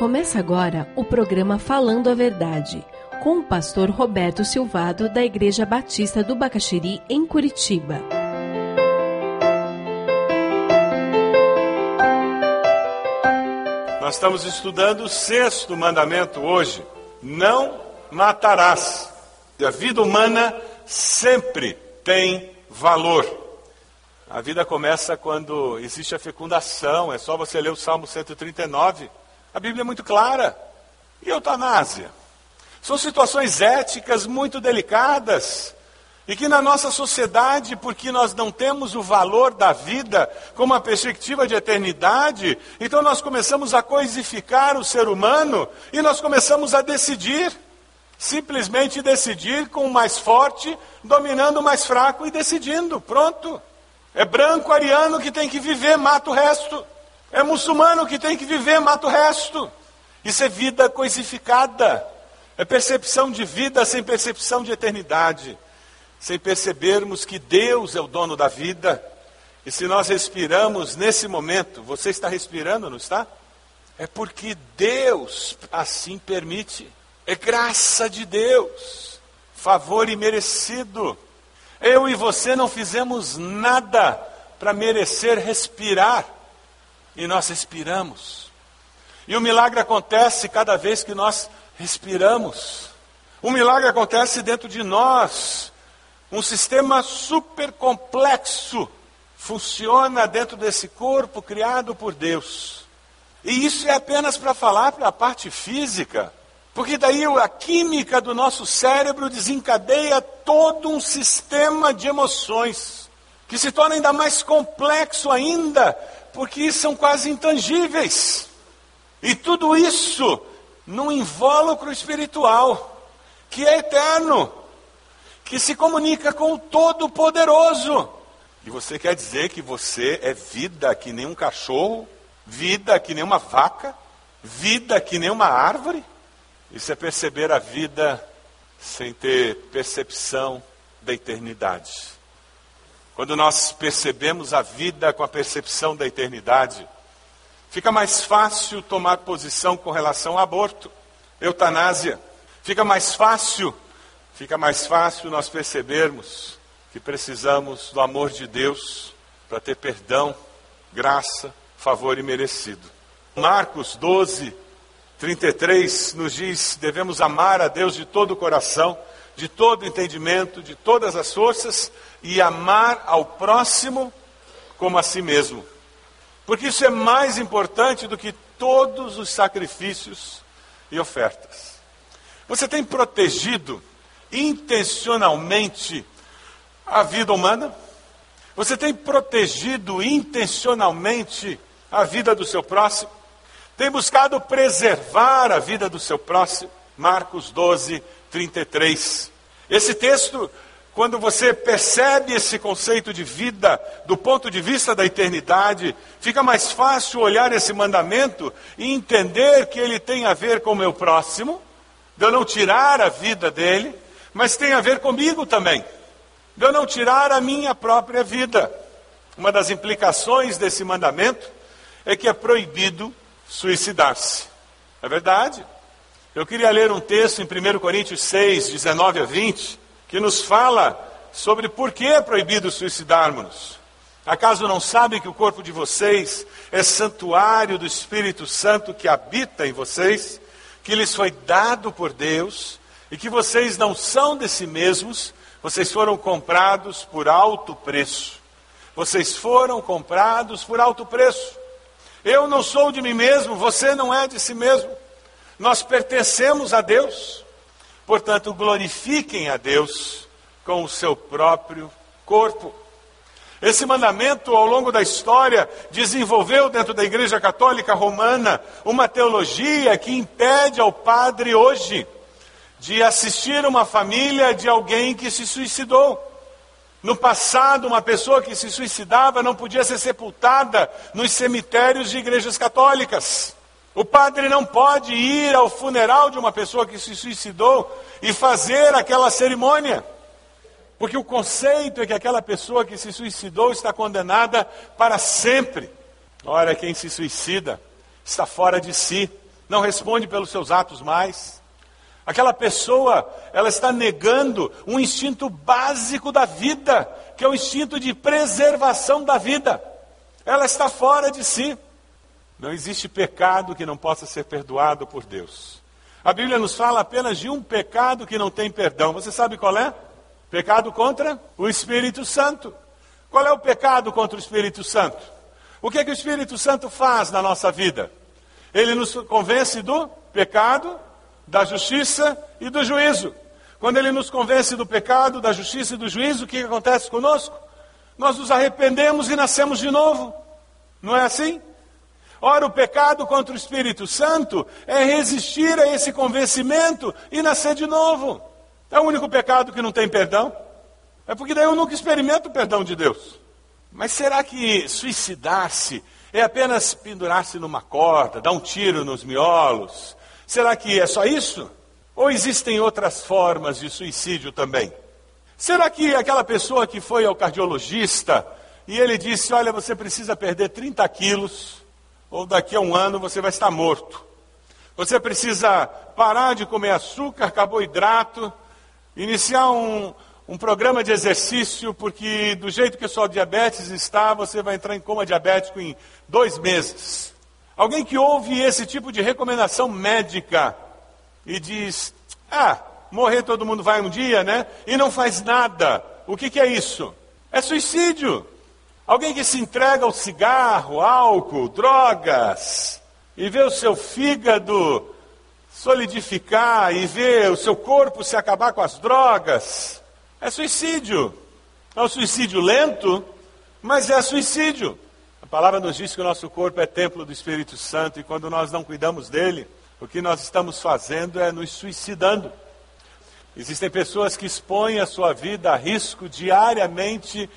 Começa agora o programa Falando a Verdade, com o pastor Roberto Silvado, da Igreja Batista do Bacaxiri, em Curitiba. Nós estamos estudando o sexto mandamento hoje: não matarás. E a vida humana sempre tem valor. A vida começa quando existe a fecundação, é só você ler o Salmo 139. A Bíblia é muito clara. E eutanásia? São situações éticas muito delicadas. E que na nossa sociedade, porque nós não temos o valor da vida com uma perspectiva de eternidade, então nós começamos a coisificar o ser humano e nós começamos a decidir. Simplesmente decidir com o mais forte, dominando o mais fraco e decidindo. Pronto. É branco ariano que tem que viver, mata o resto. É muçulmano que tem que viver, mata o resto. Isso é vida coisificada. É percepção de vida sem percepção de eternidade. Sem percebermos que Deus é o dono da vida. E se nós respiramos nesse momento, você está respirando, não está? É porque Deus assim permite. É graça de Deus. Favor imerecido. Eu e você não fizemos nada para merecer respirar e nós respiramos. E o milagre acontece cada vez que nós respiramos. O milagre acontece dentro de nós. Um sistema super complexo funciona dentro desse corpo criado por Deus. E isso é apenas para falar para a parte física. Porque daí a química do nosso cérebro desencadeia todo um sistema de emoções, que se torna ainda mais complexo ainda, porque são quase intangíveis. E tudo isso num invólucro espiritual, que é eterno, que se comunica com o Todo-Poderoso. E você quer dizer que você é vida que nem um cachorro, vida que nem uma vaca, vida que nem uma árvore? Isso é perceber a vida sem ter percepção da eternidade. Quando nós percebemos a vida com a percepção da eternidade, fica mais fácil tomar posição com relação ao aborto, eutanásia. Fica mais fácil, fica mais fácil nós percebermos que precisamos do amor de Deus para ter perdão, graça, favor e merecido. Marcos 12, 33 nos diz: devemos amar a Deus de todo o coração, de todo entendimento, de todas as forças e amar ao próximo como a si mesmo. Porque isso é mais importante do que todos os sacrifícios e ofertas. Você tem protegido intencionalmente a vida humana? Você tem protegido intencionalmente a vida do seu próximo? tem buscado preservar a vida do seu próximo. Marcos 12, 33. Esse texto, quando você percebe esse conceito de vida do ponto de vista da eternidade, fica mais fácil olhar esse mandamento e entender que ele tem a ver com o meu próximo, de eu não tirar a vida dele, mas tem a ver comigo também, de eu não tirar a minha própria vida. Uma das implicações desse mandamento é que é proibido suicidar-se. É verdade. Eu queria ler um texto em 1 Coríntios 6, 19 a 20, que nos fala sobre por que é proibido suicidarmos. Acaso não sabem que o corpo de vocês é santuário do Espírito Santo que habita em vocês, que lhes foi dado por Deus, e que vocês não são de si mesmos, vocês foram comprados por alto preço. Vocês foram comprados por alto preço. Eu não sou de mim mesmo, você não é de si mesmo. Nós pertencemos a Deus. Portanto, glorifiquem a Deus com o seu próprio corpo. Esse mandamento, ao longo da história, desenvolveu dentro da Igreja Católica Romana uma teologia que impede ao padre hoje de assistir uma família de alguém que se suicidou. No passado, uma pessoa que se suicidava não podia ser sepultada nos cemitérios de igrejas católicas. O padre não pode ir ao funeral de uma pessoa que se suicidou e fazer aquela cerimônia. Porque o conceito é que aquela pessoa que se suicidou está condenada para sempre. Ora, quem se suicida está fora de si, não responde pelos seus atos mais. Aquela pessoa, ela está negando um instinto básico da vida, que é o instinto de preservação da vida. Ela está fora de si. Não existe pecado que não possa ser perdoado por Deus. A Bíblia nos fala apenas de um pecado que não tem perdão. Você sabe qual é? Pecado contra o Espírito Santo. Qual é o pecado contra o Espírito Santo? O que, é que o Espírito Santo faz na nossa vida? Ele nos convence do pecado, da justiça e do juízo. Quando ele nos convence do pecado, da justiça e do juízo, o que acontece conosco? Nós nos arrependemos e nascemos de novo. Não é assim? Ora, o pecado contra o Espírito Santo é resistir a esse convencimento e nascer de novo. É o único pecado que não tem perdão. É porque daí eu nunca experimento o perdão de Deus. Mas será que suicidar-se é apenas pendurar-se numa corda, dar um tiro nos miolos? Será que é só isso? Ou existem outras formas de suicídio também? Será que aquela pessoa que foi ao cardiologista e ele disse: Olha, você precisa perder 30 quilos, ou daqui a um ano você vai estar morto. Você precisa parar de comer açúcar, carboidrato, iniciar um, um programa de exercício, porque do jeito que sua diabetes está, você vai entrar em coma diabético em dois meses. Alguém que ouve esse tipo de recomendação médica e diz: Ah, morrer todo mundo vai um dia, né? E não faz nada. O que, que é isso? É suicídio. Alguém que se entrega ao cigarro, álcool, drogas, e vê o seu fígado solidificar, e vê o seu corpo se acabar com as drogas, é suicídio. É um suicídio lento, mas é suicídio. A palavra nos diz que o nosso corpo é templo do Espírito Santo, e quando nós não cuidamos dele, o que nós estamos fazendo é nos suicidando. Existem pessoas que expõem a sua vida a risco diariamente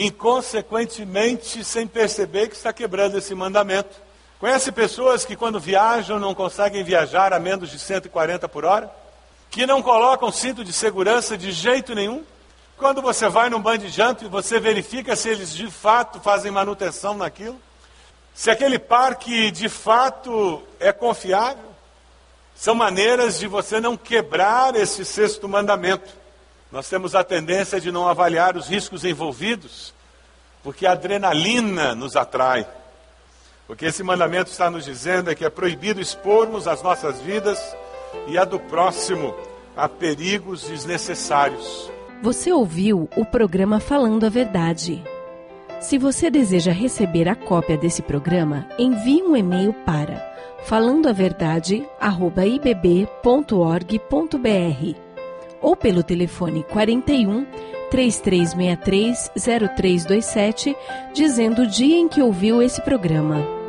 inconsequentemente, sem perceber que está quebrando esse mandamento. Conhece pessoas que, quando viajam, não conseguem viajar a menos de 140 por hora? Que não colocam cinto de segurança de jeito nenhum? Quando você vai num band jump, você verifica se eles de fato fazem manutenção naquilo? Se aquele parque de fato é confiável? São maneiras de você não quebrar esse sexto mandamento. Nós temos a tendência de não avaliar os riscos envolvidos, porque a adrenalina nos atrai. O que esse mandamento está nos dizendo é que é proibido expormos as nossas vidas e a do próximo a perigos desnecessários. Você ouviu o programa Falando a Verdade. Se você deseja receber a cópia desse programa, envie um e-mail para falandoaverdade@ibb.org.br ou pelo telefone 41 3363 0327, dizendo o dia em que ouviu esse programa.